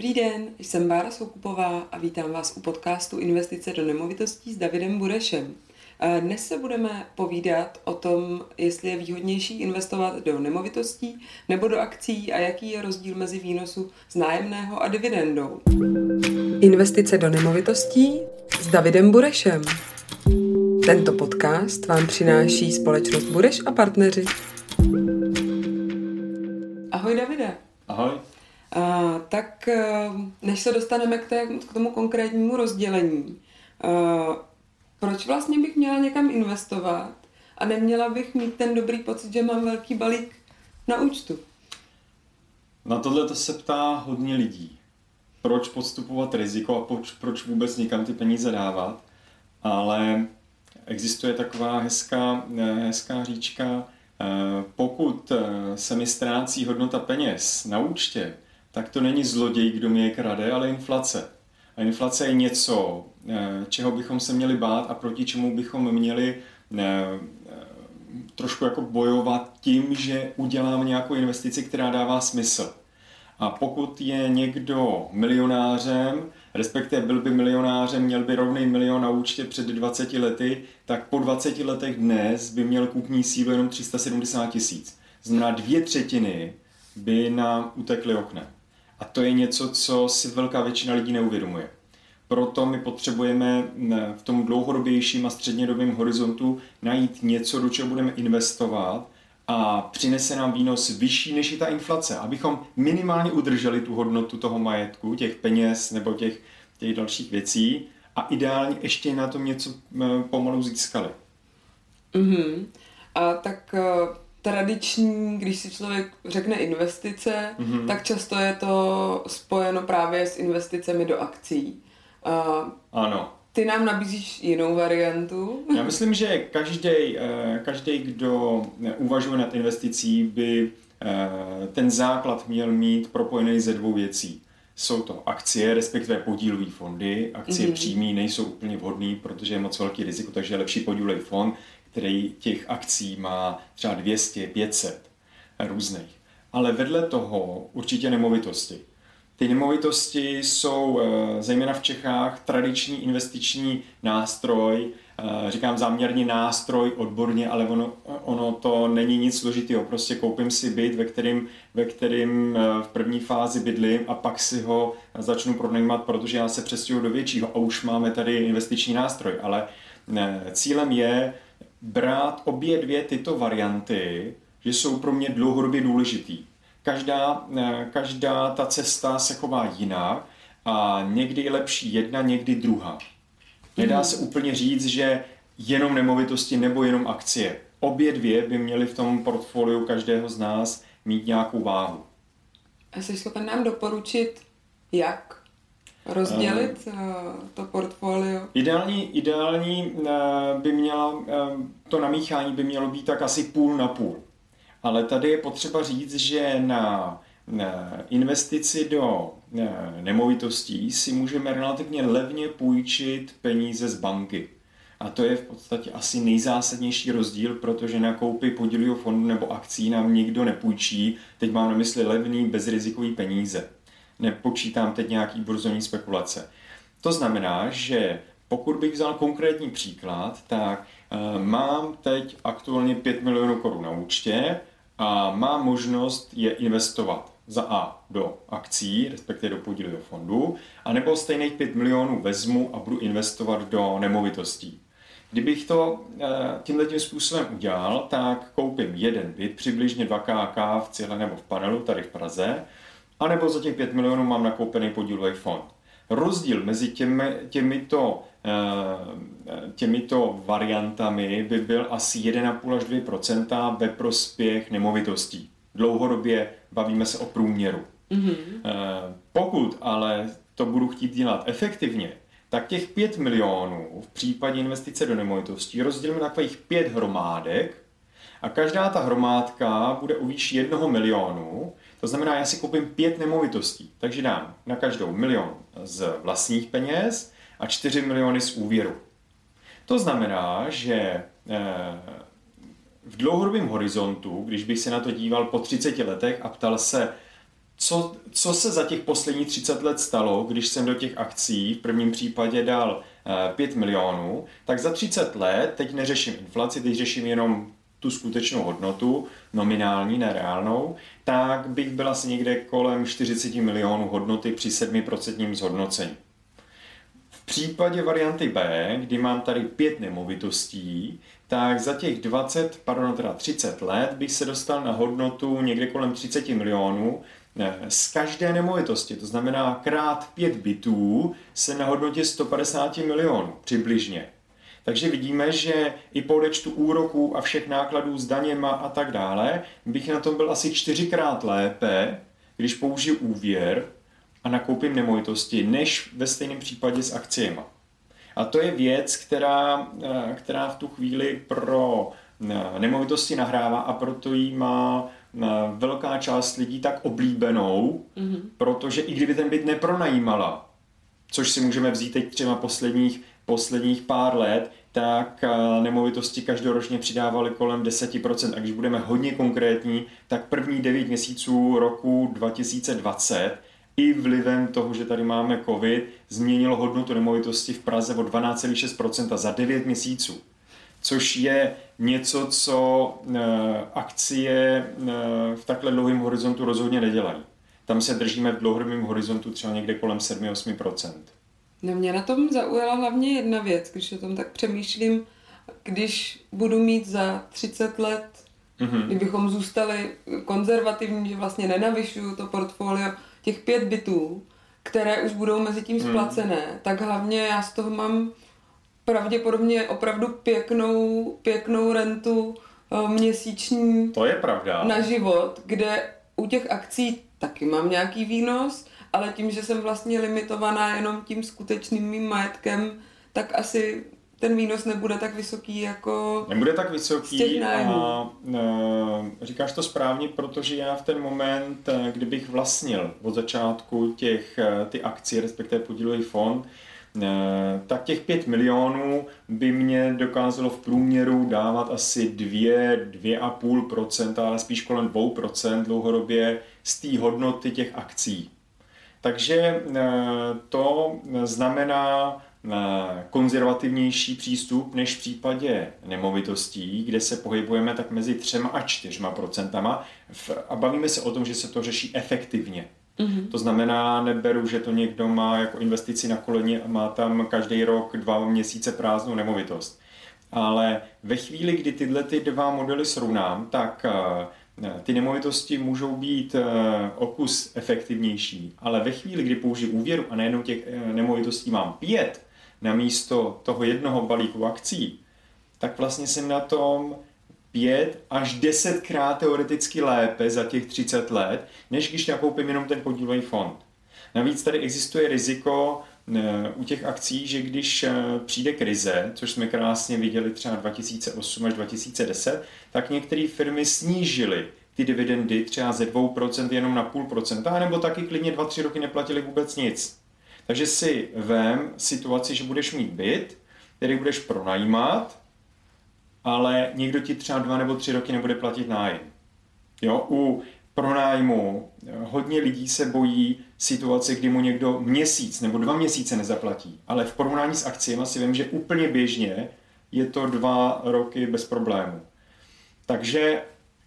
Dobrý den, jsem Bára Soukupová a vítám vás u podcastu Investice do nemovitostí s Davidem Burešem. Dnes se budeme povídat o tom, jestli je výhodnější investovat do nemovitostí nebo do akcí a jaký je rozdíl mezi výnosu z nájemného a dividendou. Investice do nemovitostí s Davidem Burešem. Tento podcast vám přináší společnost Bureš a partneři. Ahoj Davide. Ahoj. Uh, tak uh, než se dostaneme k, té, k tomu konkrétnímu rozdělení, uh, proč vlastně bych měla někam investovat a neměla bych mít ten dobrý pocit, že mám velký balík na účtu? Na tohle to se ptá hodně lidí. Proč podstupovat riziko a proč, proč vůbec někam ty peníze dávat? Ale existuje taková hezká, hezká říčka, pokud se mi ztrácí hodnota peněz na účtě, tak to není zloděj, kdo mi je krade, ale inflace. A inflace je něco, eh, čeho bychom se měli bát a proti čemu bychom měli eh, trošku jako bojovat tím, že udělám nějakou investici, která dává smysl. A pokud je někdo milionářem, respektive byl by milionářem, měl by rovný milion na účtě před 20 lety, tak po 20 letech dnes by měl kupní sílu jenom 370 tisíc. Znamená dvě třetiny by nám utekly oknem. A to je něco, co si velká většina lidí neuvědomuje. Proto my potřebujeme v tom dlouhodobějším a střednědobém horizontu najít něco, do čeho budeme investovat a přinese nám výnos vyšší než je ta inflace, abychom minimálně udrželi tu hodnotu toho majetku, těch peněz nebo těch, těch dalších věcí a ideálně ještě na tom něco pomalu získali. Mm-hmm. A tak eh, tradiční, když si člověk řekne investice, mm-hmm. tak často je to spojeno právě s investicemi do akcí. Uh, ano. Ty nám nabízíš jinou variantu? Já myslím, že každý, eh, každý, kdo uvažuje nad investicí, by eh, ten základ měl mít propojený ze dvou věcí. Jsou to akcie, respektive podílové fondy. Akcie mm-hmm. přímý nejsou úplně vhodné, protože je moc velký riziko, takže je lepší podílový fond který těch akcí má třeba 200, 500 různých. Ale vedle toho určitě nemovitosti. Ty nemovitosti jsou eh, zejména v Čechách tradiční investiční nástroj, eh, říkám záměrně nástroj odborně, ale ono, ono to není nic složitého. Prostě koupím si byt, ve kterým, ve kterým eh, v první fázi bydlím a pak si ho začnu pronajímat, protože já se přestěhuji do většího a už máme tady investiční nástroj. Ale cílem je brát obě dvě tyto varianty, že jsou pro mě dlouhodobě důležitý. Každá, eh, každá ta cesta se chová jinak a někdy je lepší jedna, někdy druhá. Nedá mhm. se úplně říct, že jenom nemovitosti nebo jenom akcie. Obě dvě by měly v tom portfoliu každého z nás mít nějakou váhu. A jsi schopen nám doporučit, jak rozdělit uh, to portfolio? Ideální, ideální uh, by měla, uh, to namíchání by mělo být tak asi půl na půl. Ale tady je potřeba říct, že na, investici do nemovitostí si můžeme relativně levně půjčit peníze z banky. A to je v podstatě asi nejzásadnější rozdíl, protože na koupi podílového fondu nebo akcí nám nikdo nepůjčí. Teď mám na mysli levný, bezrizikový peníze nepočítám teď nějaký burzovní spekulace. To znamená, že pokud bych vzal konkrétní příklad, tak uh, mám teď aktuálně 5 milionů korun na účtě a mám možnost je investovat za A do akcí, respektive do podílového fondu, anebo stejných 5 milionů vezmu a budu investovat do nemovitostí. Kdybych to uh, tímhle tím způsobem udělal, tak koupím jeden byt, přibližně 2 KK v Cihle nebo v panelu tady v Praze, anebo za těch 5 milionů mám nakoupený podílový fond. Rozdíl mezi těmi, těmito, eh, těmito variantami by byl asi 1,5 až 2% ve prospěch nemovitostí. Dlouhodobě bavíme se o průměru. Mm-hmm. Pokud ale to budu chtít dělat efektivně, tak těch 5 milionů v případě investice do nemovitostí rozdělíme na takových 5 hromádek a každá ta hromádka bude u výši 1 milionu to znamená, já si koupím pět nemovitostí, takže dám na každou milion z vlastních peněz a 4 miliony z úvěru. To znamená, že eh, v dlouhodobém horizontu, když bych se na to díval po 30 letech a ptal se, co, co se za těch posledních 30 let stalo, když jsem do těch akcí v prvním případě dal 5 milionů, tak za 30 let, teď neřeším inflaci, teď řeším jenom tu skutečnou hodnotu, nominální, nereálnou, tak bych byl asi někde kolem 40 milionů hodnoty při 7% zhodnocení. V případě varianty B, kdy mám tady pět nemovitostí, tak za těch 20, pardon, teda 30 let bych se dostal na hodnotu někde kolem 30 milionů z každé nemovitosti. To znamená krát 5 bytů se na hodnotě 150 milionů přibližně. Takže vidíme, že i po odečtu úroků a všech nákladů s daněma a tak dále, bych na tom byl asi čtyřikrát lépe, když použiju úvěr a nakoupím nemovitosti, než ve stejném případě s akciemi. A to je věc, která, eh, která v tu chvíli pro eh, nemovitosti nahrává a proto jí má eh, velká část lidí tak oblíbenou, mm-hmm. protože i kdyby ten byt nepronajímala, což si můžeme vzít teď třeba posledních posledních pár let, tak eh, nemovitosti každoročně přidávaly kolem 10%. A když budeme hodně konkrétní, tak první 9 měsíců roku 2020 i vlivem toho, že tady máme COVID, změnilo hodnotu nemovitosti v Praze o 12,6% za 9 měsíců. Což je něco, co eh, akcie eh, v takhle dlouhém horizontu rozhodně nedělají. Tam se držíme v dlouhodobém horizontu třeba někde kolem 7-8%. No mě na tom zaujala hlavně jedna věc, když o tom tak přemýšlím, když budu mít za 30 let, mm-hmm. kdybychom zůstali konzervativní, že vlastně nenavyšuju to portfolio těch pět bytů, které už budou mezi tím mhm. splacené, mm. tak hlavně já z toho mám pravděpodobně opravdu pěknou, pěknou rentu eh, měsíční to je pravda. na život, kde u těch akcí taky mám nějaký výnos, ale tím, že jsem vlastně limitovaná jenom tím skutečným mým majetkem, tak asi ten výnos nebude tak vysoký jako Nebude tak vysoký a e, říkáš to správně, protože já v ten moment, e, kdybych vlastnil od začátku těch, e, ty akcie, respektive podílový fond, tak těch 5 milionů by mě dokázalo v průměru dávat asi 2, 2,5%, ale spíš kolem 2% dlouhodobě z té hodnoty těch akcí. Takže eh, to znamená eh, konzervativnější přístup než v případě nemovitostí, kde se pohybujeme tak mezi 3 a 4 procentama a bavíme se o tom, že se to řeší efektivně. Mm-hmm. To znamená, neberu, že to někdo má jako investici na koleni a má tam každý rok dva měsíce prázdnou nemovitost. Ale ve chvíli, kdy tyhle ty dva modely srovnám, tak eh, ty nemovitosti můžou být eh, o kus efektivnější, ale ve chvíli, kdy použiju úvěru a nejenom těch eh, nemovitostí mám pět na místo toho jednoho balíku akcí, tak vlastně jsem na tom pět až desetkrát teoreticky lépe za těch 30 let, než když nakoupím jenom ten podílový fond. Navíc tady existuje riziko u těch akcí, že když přijde krize, což jsme krásně viděli třeba 2008 až 2010, tak některé firmy snížily ty dividendy třeba ze 2% jenom na půl procenta, nebo taky klidně 2-3 roky neplatili vůbec nic. Takže si vem situaci, že budeš mít byt, který budeš pronajímat, ale někdo ti třeba dva nebo tři roky nebude platit nájem. Jo, u pronájmu hodně lidí se bojí situace, kdy mu někdo měsíc nebo dva měsíce nezaplatí. Ale v porovnání s akciemi si vím, že úplně běžně je to dva roky bez problému. Takže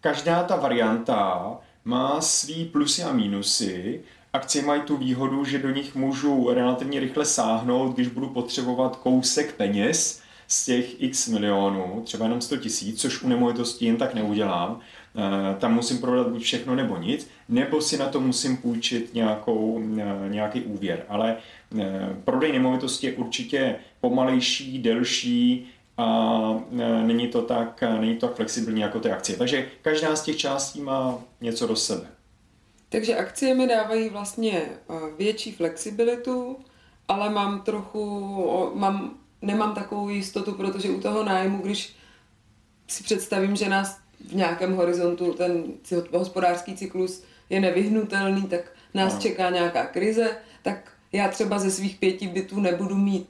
každá ta varianta má svý plusy a mínusy. Akcie mají tu výhodu, že do nich můžu relativně rychle sáhnout, když budu potřebovat kousek peněz z těch x milionů, třeba jenom 100 tisíc, což u nemovitosti jen tak neudělám. Eh, tam musím prodat buď všechno nebo nic, nebo si na to musím půjčit nějakou, eh, nějaký úvěr. Ale eh, prodej nemovitosti je určitě pomalejší, delší, a není to tak, není to tak flexibilní jako ty akcie. Takže každá z těch částí má něco do sebe. Takže akcie mi dávají vlastně větší flexibilitu, ale mám trochu, mám, nemám takovou jistotu, protože u toho nájmu, když si představím, že nás v nějakém horizontu ten hospodářský cyklus je nevyhnutelný, tak nás no. čeká nějaká krize, tak já třeba ze svých pěti bytů nebudu mít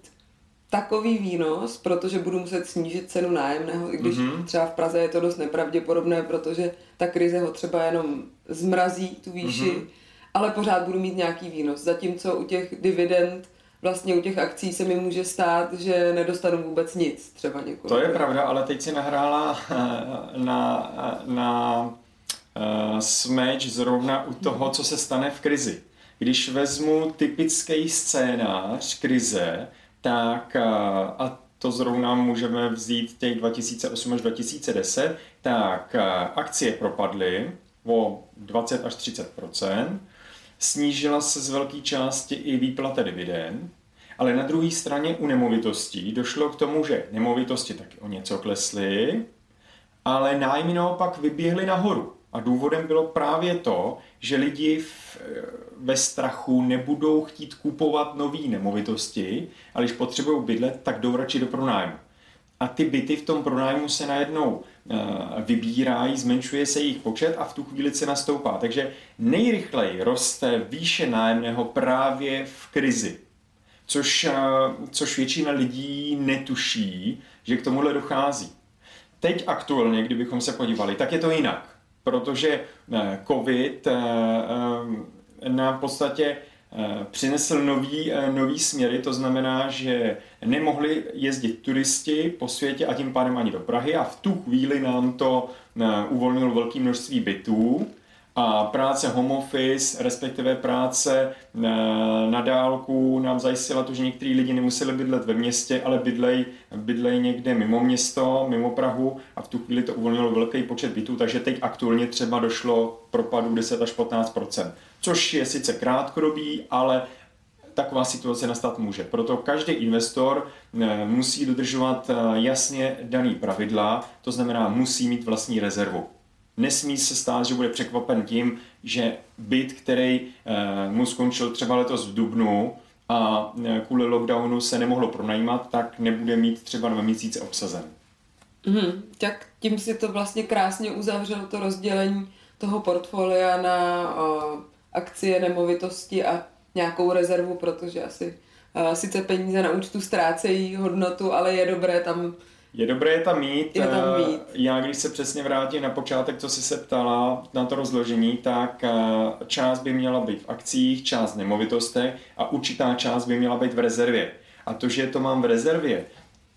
takový výnos, protože budu muset snížit cenu nájemného, i když mm-hmm. třeba v Praze je to dost nepravděpodobné, protože ta krize ho třeba jenom zmrazí tu výši, mm-hmm. ale pořád budu mít nějaký výnos. Zatímco u těch dividend vlastně u těch akcí se mi může stát, že nedostanu vůbec nic, třeba několik. To je pravda, ale teď si nahrála na, na uh, smeč zrovna u toho, co se stane v krizi. Když vezmu typický scénář krize, tak a to zrovna můžeme vzít těch 2008 až 2010, tak akcie propadly o 20 až 30 Snížila se z velké části i výplata dividend, ale na druhé straně u nemovitostí došlo k tomu, že nemovitosti taky o něco klesly, ale nájmy naopak vyběhly nahoru. A důvodem bylo právě to, že lidi v, ve strachu nebudou chtít kupovat nové nemovitosti, ale když potřebují bydlet, tak jdou radši do pronájmu. A ty byty v tom pronájmu se najednou Eh, vybírají, zmenšuje se jejich počet a v tu chvíli cena stoupá. Takže nejrychleji roste výše nájemného právě v krizi. Což, eh, což většina lidí netuší, že k tomuhle dochází. Teď aktuálně, kdybychom se podívali, tak je to jinak. Protože eh, COVID na podstatě přinesl nový, eh, nový směry, to znamená, že nemohli jezdit turisti po světě a tím pádem ani do Prahy a v tu chvíli nám to eh, uvolnilo velké množství bytů a práce home office, respektive práce na dálku nám zajistila to, že některý lidi nemuseli bydlet ve městě, ale bydlej, bydlej někde mimo město, mimo Prahu a v tu chvíli to uvolnilo velký počet bytů, takže teď aktuálně třeba došlo k propadu 10 až 15% což je sice krátkodobý, ale taková situace nastat může. Proto každý investor eh, musí dodržovat eh, jasně daný pravidla, to znamená musí mít vlastní rezervu. Nesmí se stát, že bude překvapen tím, že byt, který eh, mu skončil třeba letos v Dubnu a kvůli lockdownu se nemohlo pronajímat, tak nebude mít třeba dva měsíce obsazen. Mm, tak tím si to vlastně krásně uzavřel to rozdělení toho portfolia na uh, akcie, nemovitosti a nějakou rezervu, protože asi uh, sice peníze na účtu ztrácejí hodnotu, ale je dobré tam je dobré je tam mít. Je tam mít. Já když se přesně vrátím na počátek, co jsi se ptala na to rozložení, tak část by měla být v akcích, část v nemovitostech a určitá část by měla být v rezervě. A to, že to mám v rezervě,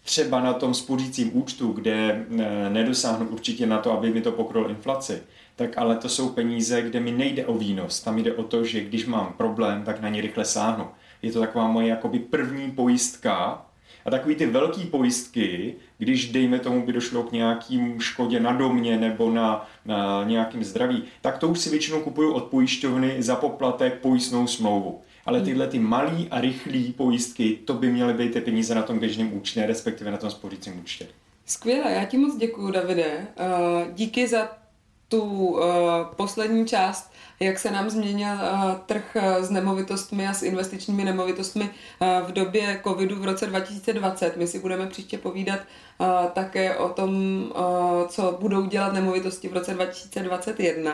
třeba na tom spořícím účtu, kde e, nedosáhnu určitě na to, aby mi to pokryl inflaci, tak ale to jsou peníze, kde mi nejde o výnos. Tam jde o to, že když mám problém, tak na ně rychle sáhnu. Je to taková moje jakoby první pojistka, a takový ty velké pojistky, když dejme tomu by došlo k nějakým škodě na domě nebo na, na nějakým zdraví, tak to už si většinou kupuju od pojišťovny za poplatek pojistnou smlouvu. Ale tyhle ty malý a rychlý pojistky, to by měly být ty peníze na tom běžném účtě, respektive na tom spořícím účtě. Skvěle, já ti moc děkuji, Davide. Díky za tu uh, poslední část, jak se nám změnil uh, trh uh, s nemovitostmi a s investičními nemovitostmi uh, v době covidu v roce 2020. My si budeme příště povídat uh, také o tom, uh, co budou dělat nemovitosti v roce 2021.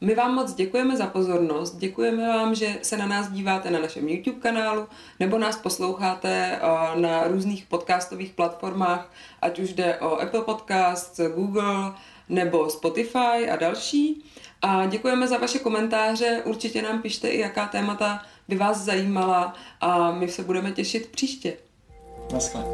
My vám moc děkujeme za pozornost, děkujeme vám, že se na nás díváte na našem YouTube kanálu nebo nás posloucháte na různých podcastových platformách, ať už jde o Apple Podcasts, Google, nebo Spotify a další. A děkujeme za vaše komentáře, určitě nám pište i jaká témata by vás zajímala a my se budeme těšit příště. Naschle.